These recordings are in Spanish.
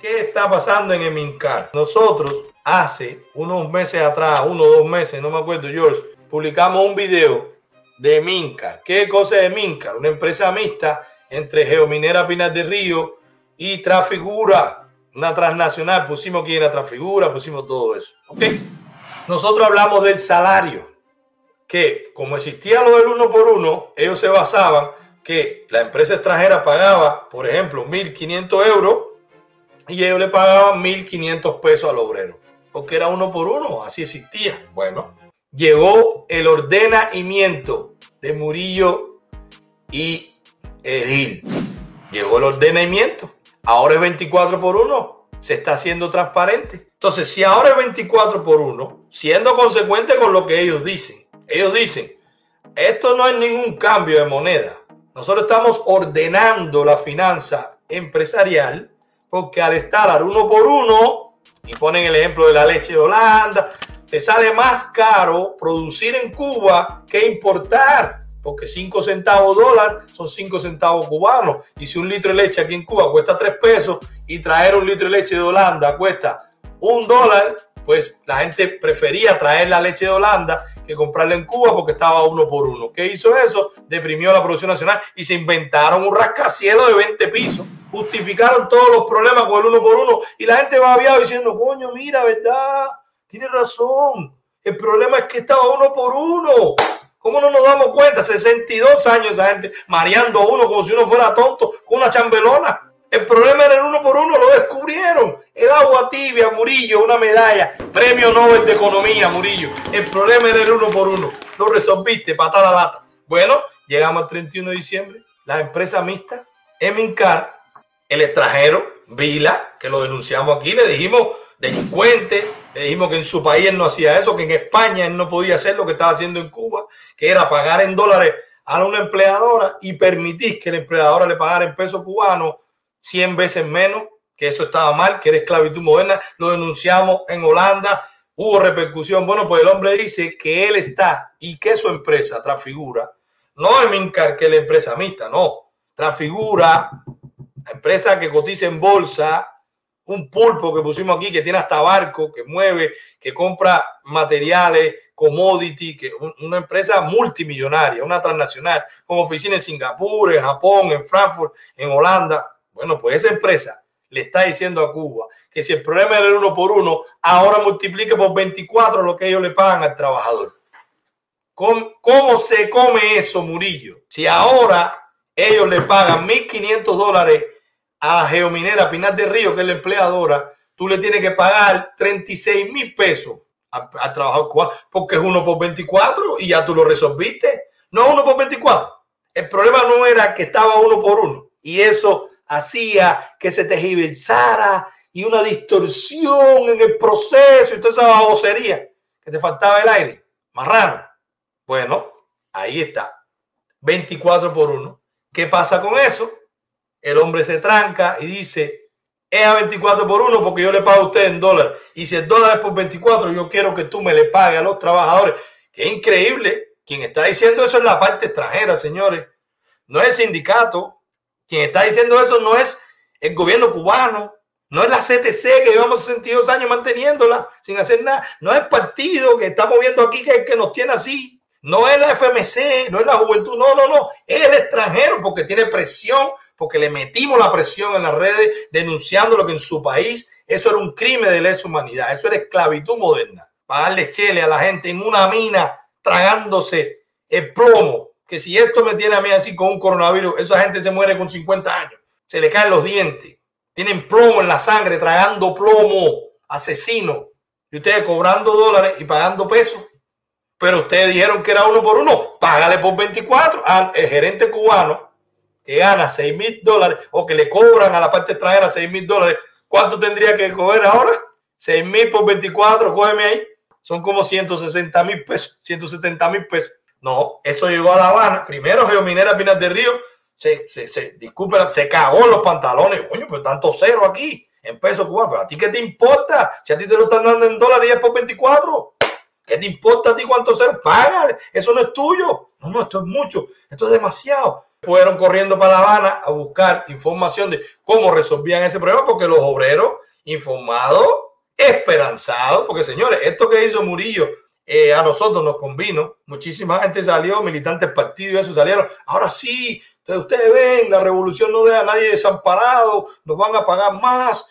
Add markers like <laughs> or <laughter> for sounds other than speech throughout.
¿Qué está pasando en Emincar? Nosotros hace unos meses atrás, uno o dos meses, no me acuerdo, George, publicamos un video de Mincar. ¿Qué cosa es Mincar? Una empresa mixta entre Geominera Pinar de Río y Trafigura, una transnacional. Pusimos quién era Trafigura, pusimos todo eso. ¿Ok? Nosotros hablamos del salario, que como existía lo del uno por uno, ellos se basaban que la empresa extranjera pagaba, por ejemplo, 1.500 euros y ellos le pagaban 1.500 pesos al obrero, porque era uno por uno, así existía. Bueno, llegó el ordenamiento de Murillo y Edil. Llegó el ordenamiento. Ahora es 24 por 1. Se está haciendo transparente. Entonces, si ahora es 24 por 1, siendo consecuente con lo que ellos dicen, ellos dicen, esto no es ningún cambio de moneda. Nosotros estamos ordenando la finanza empresarial porque al estar al uno por uno, y ponen el ejemplo de la leche de Holanda, te sale más caro producir en Cuba que importar, porque 5 centavos dólar son 5 centavos cubanos. Y si un litro de leche aquí en Cuba cuesta 3 pesos y traer un litro de leche de Holanda cuesta un dólar, pues la gente prefería traer la leche de Holanda que comprarla en Cuba porque estaba uno por uno. ¿Qué hizo eso? Deprimió la producción nacional y se inventaron un rascacielos de 20 pisos. Justificaron todos los problemas con el uno por uno y la gente va aviado diciendo, coño, mira, ¿verdad? Tiene razón. El problema es que estaba uno por uno. ¿Cómo no nos damos cuenta? 62 años esa gente mareando uno como si uno fuera tonto con una chambelona. El problema era el uno por uno, lo descubrieron. El agua tibia, Murillo, una medalla. Premio Nobel de Economía, Murillo. El problema era el uno por uno. Lo resolviste, patada la lata. Bueno, llegamos al 31 de diciembre. La empresa mixta, Emincar, el extranjero, Vila, que lo denunciamos aquí, le dijimos delincuente, le dijimos que en su país él no hacía eso, que en España él no podía hacer lo que estaba haciendo en Cuba, que era pagar en dólares a una empleadora y permitir que la empleadora le pagara en pesos cubanos 100 veces menos, que eso estaba mal, que era esclavitud moderna, lo denunciamos en Holanda, hubo repercusión. Bueno, pues el hombre dice que él está y que su empresa transfigura, no es Mincar, que la empresa mixta, no, transfigura, la empresa que cotiza en bolsa, un pulpo que pusimos aquí que tiene hasta barco, que mueve, que compra materiales, commodity, que una empresa multimillonaria, una transnacional, con oficina en Singapur, en Japón, en Frankfurt, en Holanda. Bueno, pues esa empresa le está diciendo a Cuba que si el problema era el uno por uno, ahora multiplique por 24 lo que ellos le pagan al trabajador. ¿Cómo, cómo se come eso, Murillo? Si ahora ellos le pagan 1.500 dólares a Geominera Pinar de Río, que es la empleadora, tú le tienes que pagar 36 mil pesos a, trabajador porque es uno por 24 y ya tú lo resolviste. No uno por 24. El problema no era que estaba uno por uno y eso hacía que se tergiversara y una distorsión en el proceso y toda esa babosería que te faltaba el aire. Marrano. Bueno, ahí está. 24 por 1. ¿Qué pasa con eso? el hombre se tranca y dice, es a 24 por 1 porque yo le pago a usted en dólares. Y si el dólar es por 24, yo quiero que tú me le pagues a los trabajadores. Qué increíble. Quien está diciendo eso es la parte extranjera, señores. No es el sindicato. Quien está diciendo eso no es el gobierno cubano. No es la CTC que llevamos 62 años manteniéndola sin hacer nada. No es el partido que estamos viendo aquí que, que nos tiene así. No es la FMC, no es la juventud. No, no, no. Es el extranjero porque tiene presión porque le metimos la presión en las redes denunciando lo que en su país eso era un crimen de lesa humanidad, eso era esclavitud moderna. Pagarle chele a la gente en una mina tragándose el plomo, que si esto me tiene a mí así con un coronavirus, esa gente se muere con 50 años, se le caen los dientes, tienen plomo en la sangre, tragando plomo, asesino, y ustedes cobrando dólares y pagando pesos. Pero ustedes dijeron que era uno por uno, págale por 24 al gerente cubano que gana 6 mil dólares o que le cobran a la parte extranjera 6 mil dólares, ¿cuánto tendría que coger ahora? 6 mil por 24, cógeme ahí. Son como 160 mil pesos, 170 mil pesos. No, eso llegó a La Habana. Primero Geominera Pinas de Río se, se, se, disculpe, se cagó en los pantalones. Coño, pero tanto cero aquí en pesos cubanos. Pero a ti qué te importa si a ti te lo están dando en dólares y es por 24. ¿Qué te importa a ti cuánto cero? Paga, eso no es tuyo. No, no, esto es mucho, esto es demasiado. fueron corriendo para La Habana a buscar información de cómo resolvían ese problema, porque los obreros informados, esperanzados, porque señores, esto que hizo Murillo eh, a nosotros nos convino, muchísima gente salió, militantes partidos y eso salieron, ahora sí, ustedes ven, la revolución no deja a nadie desamparado, nos van a pagar más,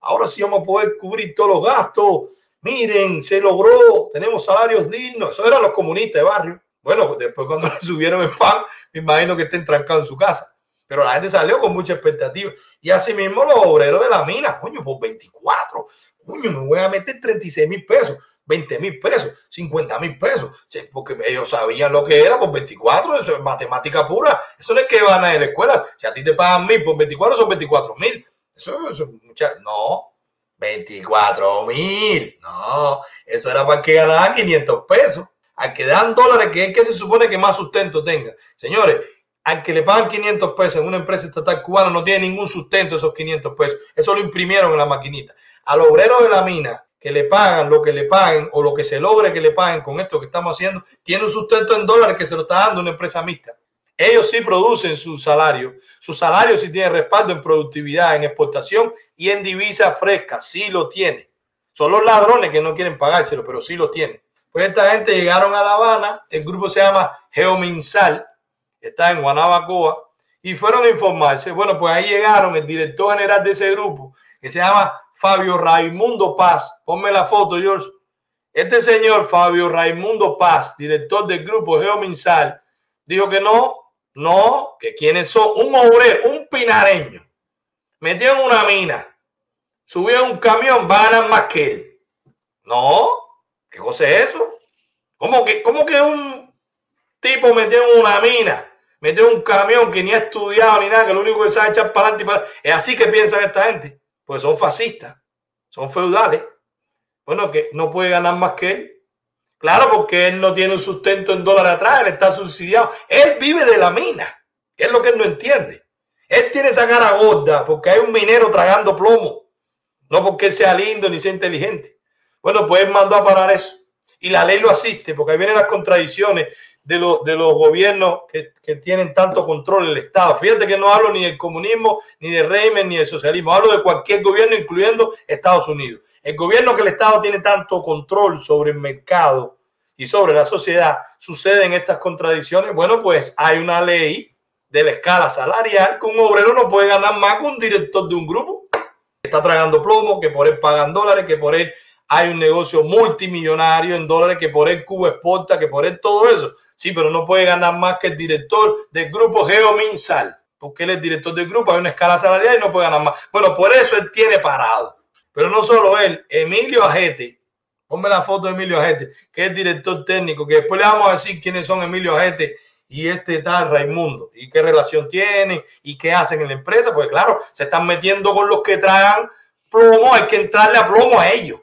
ahora sí vamos a poder cubrir todos los gastos, miren, se logró, tenemos salarios dignos, eso eran los comunistas de barrio. Bueno, pues después cuando <laughs> le subieron el pan, me imagino que estén trancados en su casa. Pero la gente salió con mucha expectativa. Y así mismo los obreros de la mina, coño, por 24, coño, me voy a meter 36 mil pesos, 20 mil pesos, 50 mil pesos. Porque ellos sabían lo que era por 24, eso es matemática pura. Eso no es que van a la escuela. Si a ti te pagan mil por 24, son 24 mil. Eso, eso es mucha. No, 24 mil. No, eso era para que ganaran 500 pesos. Al que dan dólares, que es que se supone que más sustento tenga. Señores, al que le pagan 500 pesos en una empresa estatal cubana, no tiene ningún sustento esos 500 pesos. Eso lo imprimieron en la maquinita. Al obrero de la mina, que le pagan lo que le paguen o lo que se logre que le paguen con esto que estamos haciendo, tiene un sustento en dólares que se lo está dando una empresa mixta. Ellos sí producen su salario. Su salario sí tiene respaldo en productividad, en exportación y en divisa fresca. Sí lo tiene. Son los ladrones que no quieren pagárselo, pero sí lo tienen. Pues esta gente llegaron a La Habana, el grupo se llama Geominsal, está en Guanabacoa, y fueron a informarse. Bueno, pues ahí llegaron el director general de ese grupo, que se llama Fabio Raimundo Paz. Ponme la foto, George. Este señor, Fabio Raimundo Paz, director del grupo Geominsal, dijo que no, no, que quienes son un obrero, un pinareño, metió en una mina, subió en un camión, ganar más que él. No, ¿Qué cosa es eso? ¿Cómo que, cómo que un tipo metió en una mina, metió en un camión que ni ha estudiado ni nada, que lo único que sabe echar para adelante y para... Es así que piensan esta gente. Pues son fascistas, son feudales. Bueno, que no puede ganar más que él. Claro, porque él no tiene un sustento en dólares atrás, él está subsidiado. Él vive de la mina. Es lo que él no entiende. Él tiene esa cara gorda porque hay un minero tragando plomo. No porque sea lindo ni sea inteligente. Bueno, pues él mandó a parar eso. Y la ley lo asiste, porque ahí vienen las contradicciones de, los, de los gobiernos que, que, tienen tanto control el Estado. Fíjate que no hablo ni del comunismo, ni del régimen, ni del socialismo. Hablo de cualquier gobierno, incluyendo Estados Unidos. El gobierno que el Estado tiene tanto control sobre el mercado y sobre la sociedad, suceden estas contradicciones. Bueno, pues hay una ley de la escala salarial que un obrero no puede ganar más que un director de un grupo que está tragando plomo, que por él pagan dólares, que por él hay un negocio multimillonario en dólares que por él Cuba exporta, que por él todo eso. Sí, pero no puede ganar más que el director del grupo Geominsal, porque él es director del grupo, hay una escala salarial y no puede ganar más. Bueno, por eso él tiene parado. Pero no solo él, Emilio Ajete, ponme la foto de Emilio Ajete, que es director técnico, que después le vamos a decir quiénes son Emilio Ajete y este tal Raimundo, y qué relación tienen, y qué hacen en la empresa, porque claro, se están metiendo con los que tragan plomo, hay que entrarle a plomo a ellos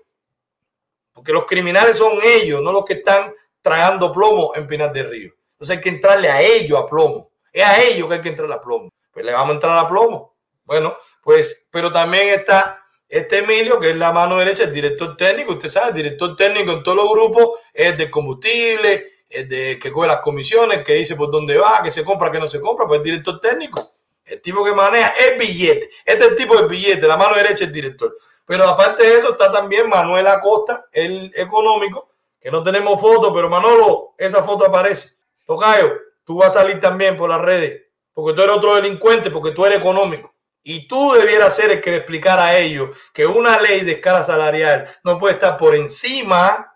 porque los criminales son ellos, no los que están tragando plomo en Pinar del Río. Entonces hay que entrarle a ellos a plomo. Es a ellos que hay que entrarle a plomo. Pues le vamos a entrar a plomo. Bueno, pues, pero también está este Emilio, que es la mano derecha, el director técnico. Usted sabe, el director técnico en todos los grupos es de combustible, es de que coge las comisiones, que dice por dónde va, que se compra, que no se compra, pues el director técnico. El tipo que maneja el billete. Este es el tipo del billete, la mano derecha es director. Pero aparte de eso está también Manuel Acosta, el económico, que no tenemos foto, pero Manolo, esa foto aparece. Tocayo, tú vas a salir también por las redes, porque tú eres otro delincuente, porque tú eres económico. Y tú debieras ser el que le explicara a ellos que una ley de escala salarial no puede estar por encima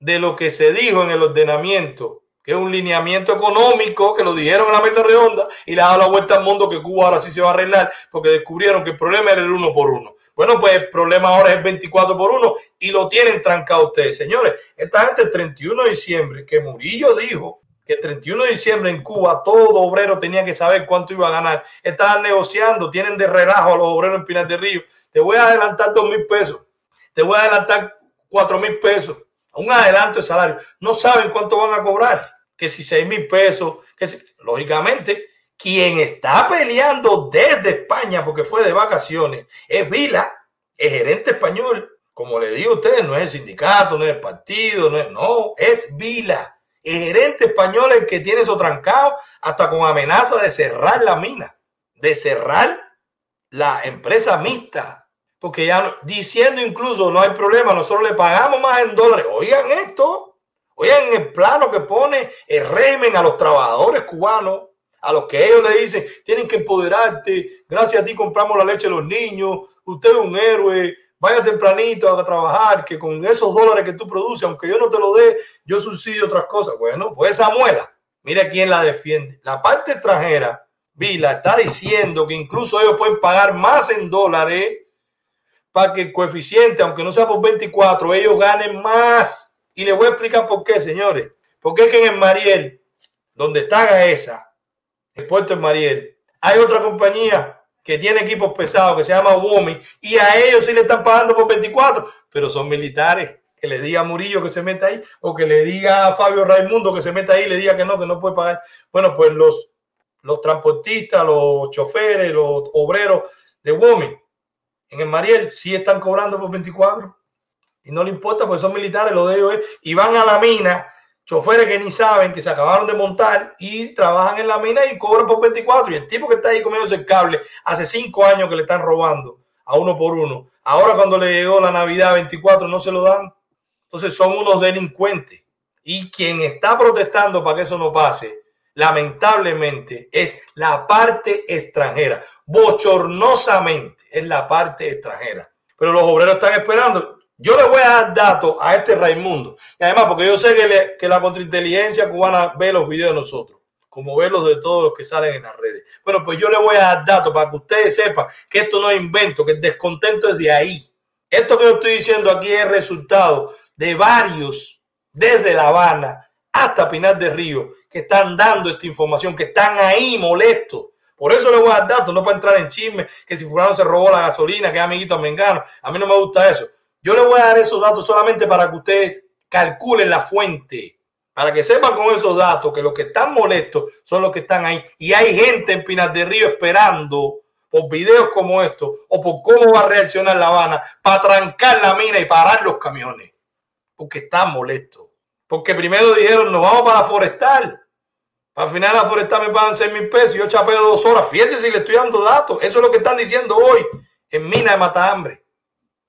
de lo que se dijo en el ordenamiento, que es un lineamiento económico, que lo dijeron en la mesa redonda y le ha la vuelta al mundo que Cuba ahora sí se va a arreglar, porque descubrieron que el problema era el uno por uno. Bueno, pues el problema ahora es 24 por 1 y lo tienen trancado ustedes. Señores, esta gente el 31 de diciembre, que Murillo dijo que el 31 de diciembre en Cuba todo obrero tenía que saber cuánto iba a ganar. Estaban negociando, tienen de relajo a los obreros en Pinar de Río. Te voy a adelantar dos mil pesos. Te voy a adelantar cuatro mil pesos. Un adelanto de salario. No saben cuánto van a cobrar. Que si seis mil pesos. Que si... Lógicamente, quien está peleando desde España porque fue de vacaciones es Vila, el gerente español. Como le digo a ustedes, no es el sindicato, no es el partido, no es, no, es Vila. El gerente español es el que tiene eso trancado hasta con amenaza de cerrar la mina, de cerrar la empresa mixta. Porque ya diciendo incluso no hay problema, nosotros le pagamos más en dólares. Oigan esto, oigan el plano que pone el régimen a los trabajadores cubanos a los que ellos le dicen, tienen que empoderarte, gracias a ti compramos la leche de los niños, usted es un héroe, vaya tempranito a trabajar, que con esos dólares que tú produces, aunque yo no te lo dé, yo subsidio otras cosas. Bueno, pues esa muela, mira quién la defiende. La parte extranjera, Vila, está diciendo que incluso ellos pueden pagar más en dólares para que el coeficiente, aunque no sea por 24, ellos ganen más. Y les voy a explicar por qué, señores. Porque es que en el Mariel, donde está esa el puerto en Mariel. Hay otra compañía que tiene equipos pesados que se llama WOMI y a ellos sí le están pagando por 24, pero son militares. Que le diga a Murillo que se meta ahí o que le diga a Fabio Raimundo que se meta ahí le diga que no, que no puede pagar. Bueno, pues los, los transportistas, los choferes, los obreros de WOMI en el Mariel sí están cobrando por 24 y no le importa porque son militares, lo de ellos es, y van a la mina choferes que ni saben que se acabaron de montar y trabajan en la mina y cobran por 24. Y el tipo que está ahí comiendo el cable hace cinco años que le están robando a uno por uno. Ahora cuando le llegó la Navidad 24 no se lo dan. Entonces son unos delincuentes. Y quien está protestando para que eso no pase, lamentablemente, es la parte extranjera. Bochornosamente es la parte extranjera. Pero los obreros están esperando. Yo le voy a dar datos a este Raimundo. Y además, porque yo sé que, la contrainteligencia cubana ve los videos de nosotros, como ve los de todos los que salen en las redes. Bueno, pues yo le voy a dar datos para que ustedes sepan que esto no es invento, que el descontento es de ahí. Esto que yo estoy diciendo aquí es resultado de varios, desde La Habana hasta Pinar de Río, que están dando esta información, que están ahí molestos. Por eso le voy a dar datos, no para entrar en chisme, que si fulano se robó la gasolina, que amiguito americano. A mí no me gusta eso. Yo le voy a dar esos datos solamente para que ustedes calculen la fuente, para que sepan con esos datos que los que están molestos son los que están ahí. Y hay gente en Pinas de Río esperando por videos como estos o por cómo va a reaccionar La Habana para trancar la mina y parar los camiones. Porque están molestos. Porque primero dijeron, nos vamos para la forestal. Al final la forestal me pagan 6 mil pesos y yo chapeo dos horas. Fíjense si le estoy dando datos. Eso es lo que están diciendo hoy en Mina de Matahambre.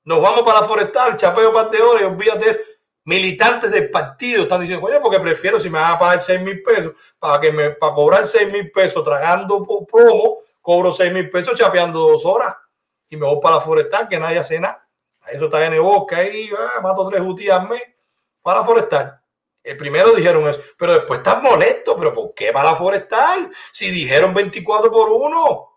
Nos vamos para la forestal, chapeo par de horas olvídate Militantes del partido están diciendo, oye, porque prefiero si me van a pagar 6 mil pesos para que me para cobrar 6 mil pesos tragando promo, cobro 6 mil pesos chapeando dos horas y me voy para la forestal que nadie hace nada. Eso está en el bosque ahí, ah, mato tres jutías mes para la forestal. El primero dijeron eso, pero después están molestos. ¿Pero por qué para la forestal? Si dijeron 24 por 1.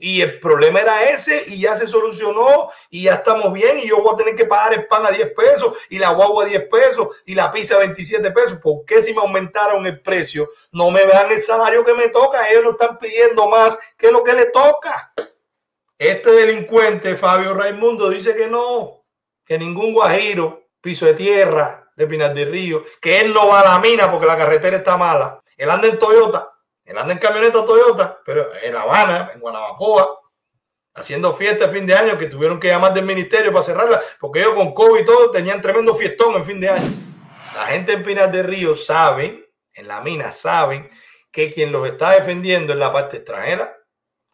Y el problema era ese y ya se solucionó y ya estamos bien y yo voy a tener que pagar el pan a 10 pesos y la guagua a 10 pesos y la pizza a 27 pesos. ¿Por qué si me aumentaron el precio no me dan el salario que me toca? Ellos no están pidiendo más que lo que le toca. Este delincuente, Fabio Raimundo, dice que no, que ningún guajiro, piso de tierra de Pinar del Río, que él no va a la mina porque la carretera está mala. Él anda en Toyota él anda en camioneta Toyota, pero en La Habana, en Guanabacoa, haciendo fiesta de fin de año que tuvieron que llamar del ministerio para cerrarla, porque ellos con COVID y todo tenían tremendo fiestón en fin de año. La gente en Pinas de Río saben, en la mina saben, que quien los está defendiendo en la parte extranjera.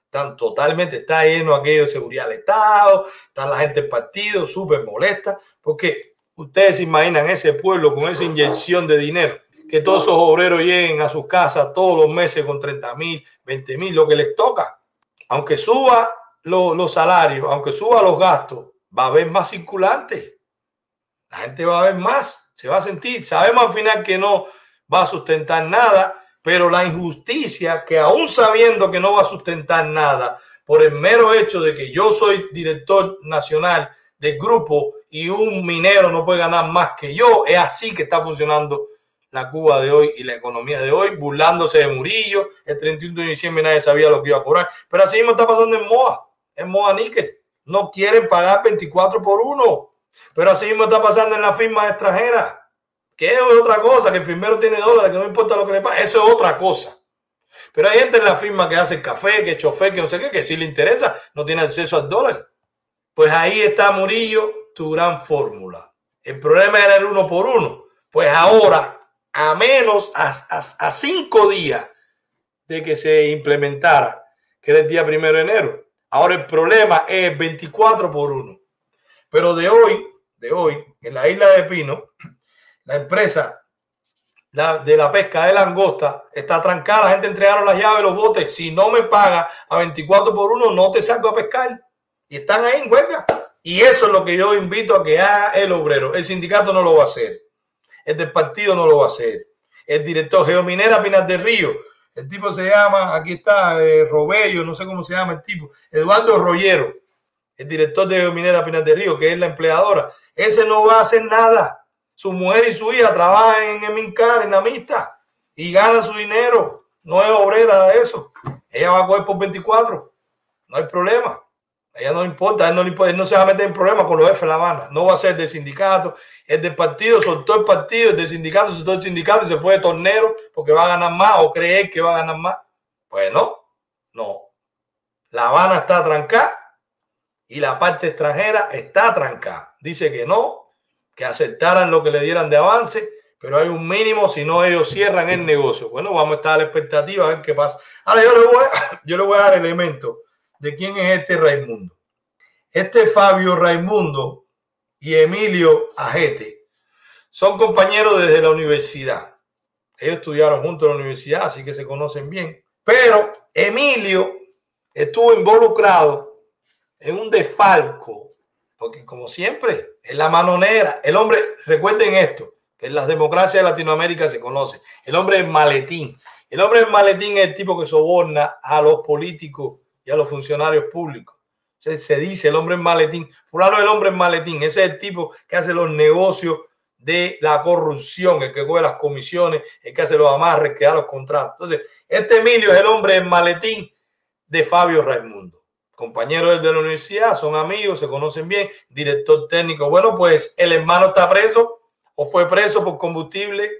Están totalmente, está lleno aquello de seguridad del Estado, está la gente del partido súper molesta, porque ustedes se imaginan ese pueblo con esa inyección de dinero que todos esos obreros lleguen a sus casas todos los meses con 30 mil, 20 mil, lo que les toca. Aunque suba los salarios, aunque suba los gastos, va a haber más circulantes. La gente va a ver más, se va a sentir. Sabemos al final que no va a sustentar nada, pero la injusticia que aún sabiendo que no va a sustentar nada, por el mero hecho de que yo soy director nacional del grupo y un minero no puede ganar más que yo, es así que está funcionando la Cuba de hoy y la economía de hoy, burlándose de Murillo. El 31 de diciembre nadie sabía lo que iba a cobrar. Pero así mismo está pasando en MOA, en MOA Níquel. No quieren pagar 24 por uno. Pero así mismo está pasando en las firmas extranjeras. Que es otra cosa, que el firmero tiene dólares, que no importa lo que le pase. Eso es otra cosa. Pero hay gente en la firma que hace café, que chofer, que no sé qué, que si le interesa, no tiene acceso al dólar. Pues ahí está Murillo, tu gran fórmula. El problema era el uno por uno. Pues ahora a menos, a, cinco días de que se implementara, que era el día primero de enero. Ahora el problema es 24 por 1. Pero de hoy, de hoy, en la isla de Pino, la empresa de la pesca de langosta está trancada. La gente entregaron las llaves, los botes. Si no me paga a 24 por 1, no te saco a pescar. Y están ahí en huelga. Y eso es lo que yo invito a que haga el obrero. El sindicato no lo va a hacer. El del partido no lo va a hacer. El director Geominera Pinas de Río. El tipo se llama, aquí está, eh, Robello, no sé cómo se llama el tipo. Eduardo Rollero, el director de Geominera Pinas de Río, que es la empleadora. Ese no va a hacer nada. Su mujer y su hija trabajan en Emincar, en la mixta, y gana su dinero. No es obrera de eso. Ella va a coger por 24. No hay problema. A ella no le importa, él no, le importa, no se va a meter en problemas con los jefes de La Habana. No va a ser del sindicato. El del partido soltó el partido, el del sindicato soltó el sindicato y se fue de tornero porque va a ganar más o cree que va a ganar más. Pues no, no. La Habana está trancada y la parte extranjera está trancada. Dice que no, que aceptaran lo que le dieran de avance, pero hay un mínimo, si no ellos cierran el negocio. Bueno, vamos a estar a la expectativa a ver qué pasa. Ahora yo le voy a, yo le voy a dar elementos de quién es este Raimundo. Este Fabio Raimundo y Emilio Ajete son compañeros desde la universidad. Ellos estudiaron juntos en la universidad, así que se conocen bien. Pero Emilio estuvo involucrado en un defalco, porque como siempre, es la manonera. El hombre, recuerden esto, que en las democracias de Latinoamérica se conoce. El hombre es maletín. El hombre es maletín es el tipo que soborna a los políticos y a los funcionarios públicos. Se, dice el hombre en maletín. Fulano el hombre en maletín. Ese es el tipo que hace los negocios de la corrupción, el que coge las comisiones, el que hace los amarres, que da los contratos. Entonces, este Emilio es el hombre en maletín de Fabio Raimundo. Compañeros de la universidad, son amigos, se conocen bien, director técnico. Bueno, pues el hermano está preso o fue preso por combustible.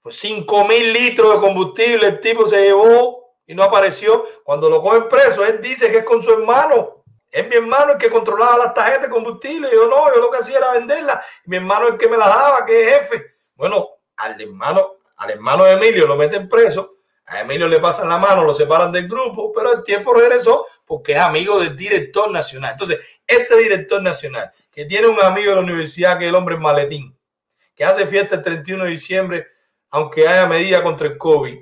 Pues 5 mil litros de combustible el tipo se llevó y no apareció. Cuando lo cogen preso, él dice que es con su hermano. Es mi hermano el que controlaba las tarjetas de combustible. Yo no, yo lo que hacía era venderlas. Mi hermano es el que me las daba, que es jefe. Bueno, al hermano, al hermano de Emilio lo meten preso. A Emilio le pasan la mano, lo separan del grupo, pero el tiempo regresó porque es amigo del director nacional. Entonces, este director nacional, que tiene un amigo de la universidad que es el hombre maletín, que hace fiesta el 31 de diciembre, aunque haya medida contra el COVID,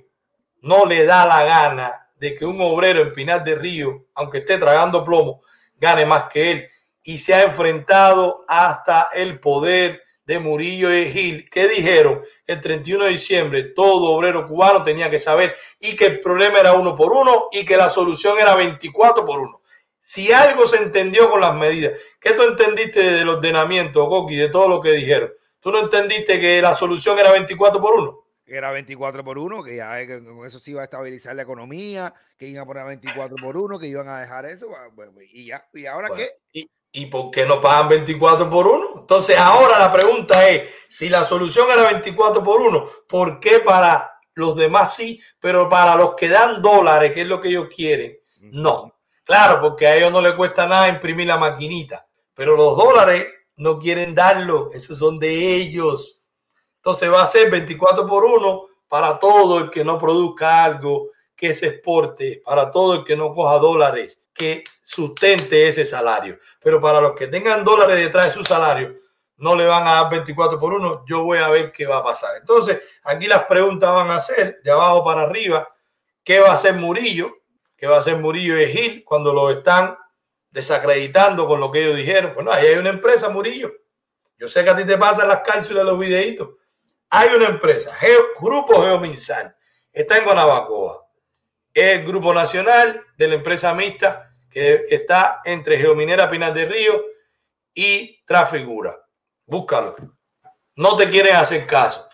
no le da la gana de que un obrero en Pinar de Río, aunque esté tragando plomo, gane más que él. Y se ha enfrentado hasta el poder de Murillo y Gil, que dijeron que el 31 de diciembre todo obrero cubano tenía que saber y que el problema era uno por uno y que la solución era 24 por uno. Si algo se entendió con las medidas, ¿qué tú entendiste del ordenamiento, Coqui, de todo lo que dijeron? ¿Tú no entendiste que la solución era 24 por uno? Que era 24 por 1, que ya con eso se iba a estabilizar la economía, que iban a poner 24 por 1, que iban a dejar eso, y ya, ¿y ahora qué? ¿y, ¿Y por qué no pagan 24 por 1? Entonces ahora la pregunta es, si la solución era 24 por 1, ¿por qué para los demás sí, pero para los que dan dólares, que es lo que ellos quieren, no? Claro, porque a ellos no les cuesta nada imprimir la maquinita, pero los dólares no quieren darlo, esos son de ellos. Entonces va a ser 24 por 1 para todo el que no produzca algo que se exporte, para todo el que no coja dólares, que sustente ese salario. Pero para los que tengan dólares detrás de su salario, no le van a dar 24 por 1. Yo voy a ver qué va a pasar. Entonces, aquí las preguntas van a ser de abajo para arriba. ¿Qué va a hacer Murillo? ¿Qué va a hacer Murillo y Gil cuando lo están desacreditando con lo que ellos dijeron? Bueno, ahí hay una empresa, Murillo. Yo sé que a ti te pasan las cápsulas, los videitos. Hay una empresa, Grupo Geominsal, está en Guanabacoa. Es el grupo nacional de la empresa mixta que, está entre Geominera Pinar de Río y Trafigura. Búscalo. No te quieren hacer caso.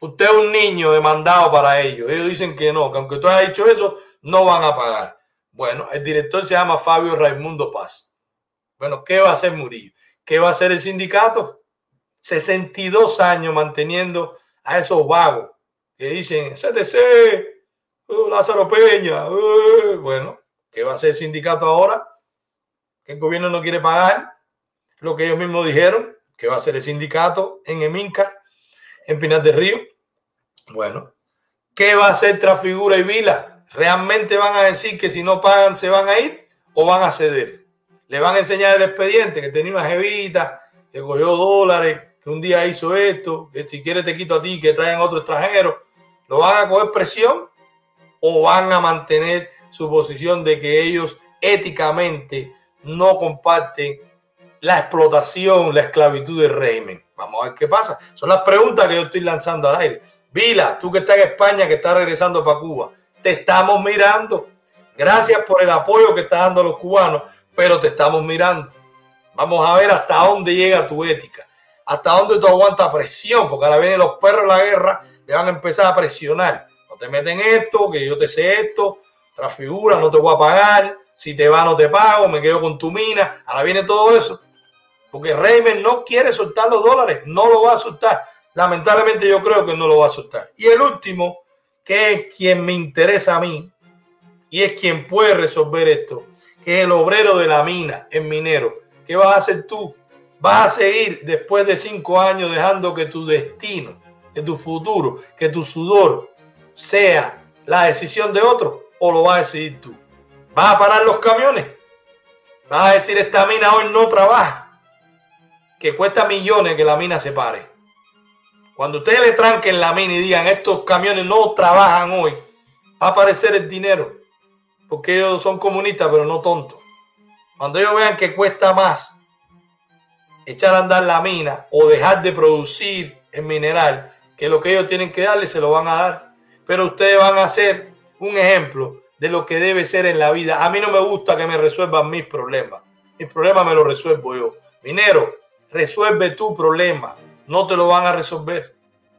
Usted es un niño demandado para ellos. Ellos dicen que no, que aunque tú hayas dicho eso, no van a pagar. Bueno, el director se llama Fabio Raimundo Paz. Bueno, ¿qué va a hacer Murillo? ¿Qué va a hacer el sindicato? 62 años manteniendo a esos vagos que dicen CTC, uh, Lázaro Peña. Uh, bueno, ¿qué va a hacer el sindicato ahora? Que el gobierno no quiere pagar lo que ellos mismos dijeron, que va a hacer el sindicato en Eminca, en Pinar de Río. Bueno, ¿qué va a hacer Trafigura y Vila? ¿Realmente van a decir que si no pagan se van a ir o van a ceder? Le van a enseñar el expediente que tenía una jevita, que cogió dólares, un día hizo esto, que si quiere te quito a ti, que traen otro extranjero. ¿Lo van a coger presión o van a mantener su posición de que ellos éticamente no comparten la explotación, la esclavitud del régimen? Vamos a ver qué pasa. Son las preguntas que yo estoy lanzando al aire. Vila, tú que estás en España, que estás regresando para Cuba, te estamos mirando. Gracias por el apoyo que están dando los cubanos, pero te estamos mirando. Vamos a ver hasta dónde llega tu ética, hasta dónde tú aguantas presión, porque ahora vienen los perros de la guerra, te van a empezar a presionar. No te meten esto, que yo te sé esto, transfigura, no te voy a pagar, si te va no te pago, me quedo con tu mina. Ahora viene todo eso. Porque Reimer no quiere soltar los dólares, no lo va a soltar. Lamentablemente yo creo que no lo va a soltar. Y el último, que es quien me interesa a mí, y es quien puede resolver esto, es el obrero de la mina, el minero. ¿Qué vas a hacer tú? ¿Vas a seguir después de cinco años dejando que tu destino, que tu futuro, que tu sudor sea la decisión de otro o lo vas a decidir tú? ¿Vas a parar los camiones? ¿Vas a decir esta mina hoy no trabaja? que cuesta millones que la mina se pare. Cuando ustedes le tranquen la mina y digan estos camiones no trabajan hoy, va a aparecer el dinero. Porque ellos son comunistas, pero no tontos. Cuando ellos vean que cuesta más echar a andar la mina o dejar de producir el mineral, que lo que ellos tienen que darle se lo van a dar. Pero ustedes van a hacer un ejemplo de lo que debe ser en la vida. A mí no me gusta que me resuelvan mis problemas. Mis problemas me los resuelvo yo. Minero, resuelve tu problema. No te lo van a resolver.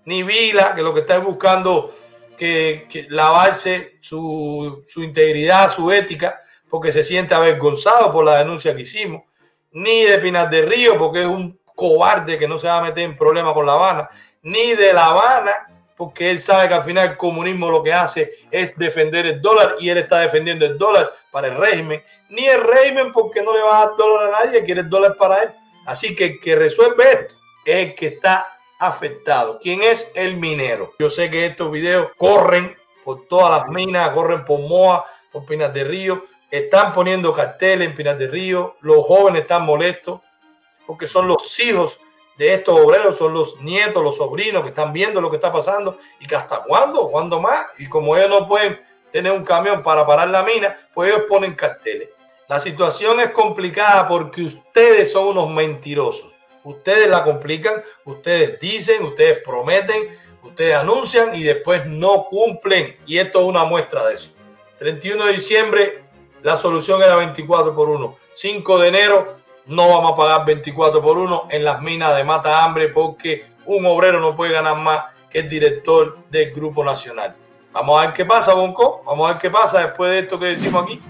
Ni Vila, que lo que está buscando que, lavarse su, su, integridad, su ética, porque se siente avergonzado por la denuncia que hicimos. Ni de Pinar de Río, porque es un cobarde que no se va a meter en problemas con La Habana. Ni de La Habana, porque él sabe que al final el comunismo lo que hace es defender el dólar y él está defendiendo el dólar para el régimen. Ni el régimen porque no le va a dar dólar a nadie, quiere el dólar para él. Así que el que resuelve esto es el que está afectado. ¿Quién es el minero? Yo sé que estos videos corren por todas las minas, corren por Moa, por Pinas de Río. Están poniendo carteles en Pinas de Río. Los jóvenes están molestos porque son los hijos de estos obreros, son los nietos, los sobrinos que están viendo lo que está pasando y que hasta cuándo, cuándo más. Y como ellos no pueden tener un camión para parar la mina, pues ellos ponen carteles. La situación es complicada porque ustedes son unos mentirosos. Ustedes la complican, ustedes dicen, ustedes prometen, ustedes anuncian y después no cumplen. Y esto es una muestra de eso. 31 de diciembre, la solución era 24 por 1. 5 de enero, no vamos a pagar 24 por 1 en las minas de mata hambre porque un obrero no puede ganar más que el director del Grupo Nacional. Vamos a ver qué pasa, Bonco. Vamos a ver qué pasa después de esto que decimos aquí.